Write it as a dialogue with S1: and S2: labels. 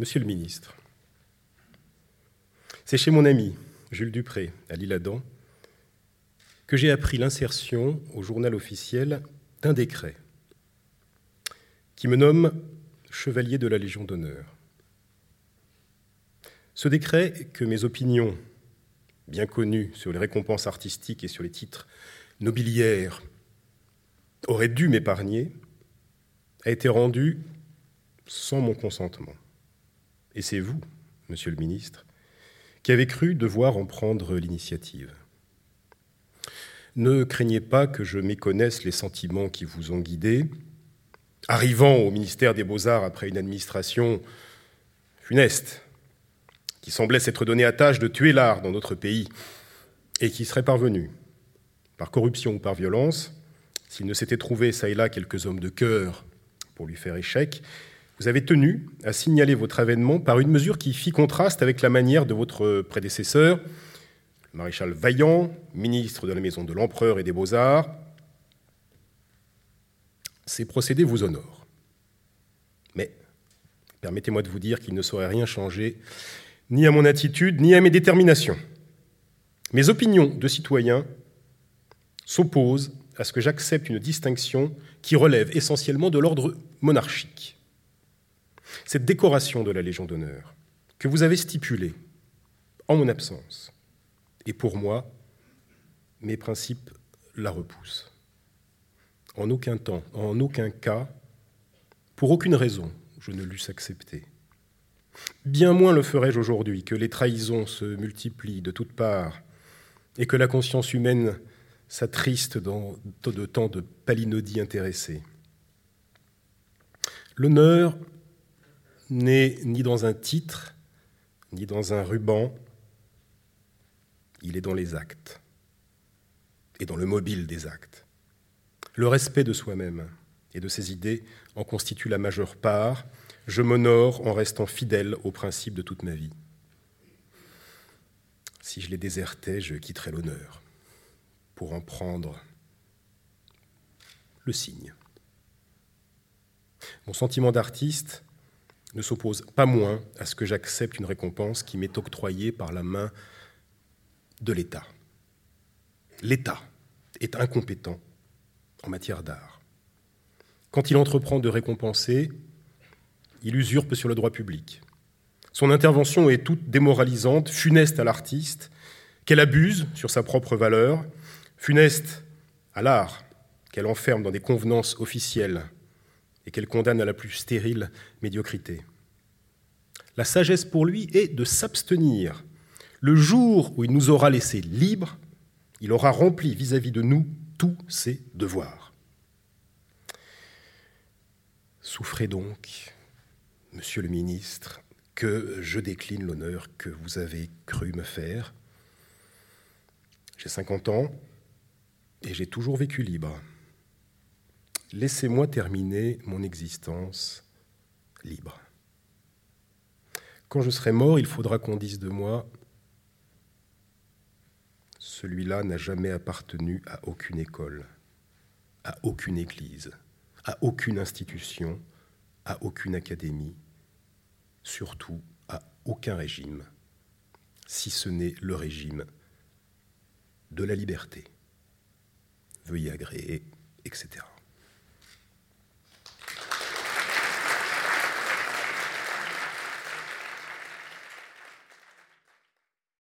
S1: Monsieur le ministre, c'est chez mon ami Jules Dupré, à l'Île-Adam, que j'ai appris l'insertion au journal officiel d'un décret qui me nomme chevalier de la Légion d'honneur. Ce décret, que mes opinions, bien connues sur les récompenses artistiques et sur les titres nobiliaires, auraient dû m'épargner, a été rendu sans mon consentement. Et c'est vous, monsieur le ministre, qui avez cru devoir en prendre l'initiative. Ne craignez pas que je méconnaisse les sentiments qui vous ont guidé. Arrivant au ministère des Beaux-Arts après une administration funeste, qui semblait s'être donnée à tâche de tuer l'art dans notre pays, et qui serait parvenue, par corruption ou par violence, s'il ne s'était trouvé ça et là quelques hommes de cœur pour lui faire échec, vous avez tenu à signaler votre avènement par une mesure qui fit contraste avec la manière de votre prédécesseur, le maréchal Vaillant, ministre de la Maison de l'Empereur et des Beaux-Arts. Ces procédés vous honorent. Mais permettez-moi de vous dire qu'il ne saurait rien changer, ni à mon attitude, ni à mes déterminations. Mes opinions de citoyen s'opposent à ce que j'accepte une distinction qui relève essentiellement de l'ordre monarchique. Cette décoration de la Légion d'honneur que vous avez stipulée en mon absence, et pour moi, mes principes la repoussent. En aucun temps, en aucun cas, pour aucune raison, je ne l'eusse accepté. Bien moins le ferais-je aujourd'hui que les trahisons se multiplient de toutes parts et que la conscience humaine s'attriste dans de temps de palinodie intéressée. L'honneur n'est ni dans un titre, ni dans un ruban, il est dans les actes et dans le mobile des actes. Le respect de soi-même et de ses idées en constitue la majeure part. Je m'honore en restant fidèle aux principes de toute ma vie. Si je les désertais, je quitterais l'honneur pour en prendre le signe. Mon sentiment d'artiste ne s'oppose pas moins à ce que j'accepte une récompense qui m'est octroyée par la main de l'État. L'État est incompétent en matière d'art. Quand il entreprend de récompenser, il usurpe sur le droit public. Son intervention est toute démoralisante, funeste à l'artiste, qu'elle abuse sur sa propre valeur, funeste à l'art, qu'elle enferme dans des convenances officielles et qu'elle condamne à la plus stérile médiocrité. La sagesse pour lui est de s'abstenir. Le jour où il nous aura laissés libres, il aura rempli vis-à-vis de nous tous ses devoirs. Souffrez donc, monsieur le ministre, que je décline l'honneur que vous avez cru me faire. J'ai 50 ans et j'ai toujours vécu libre. Laissez-moi terminer mon existence libre. Quand je serai mort, il faudra qu'on dise de moi, celui-là n'a jamais appartenu à aucune école, à aucune église, à aucune institution, à aucune académie, surtout à aucun régime, si ce n'est le régime de la liberté. Veuillez agréer, etc.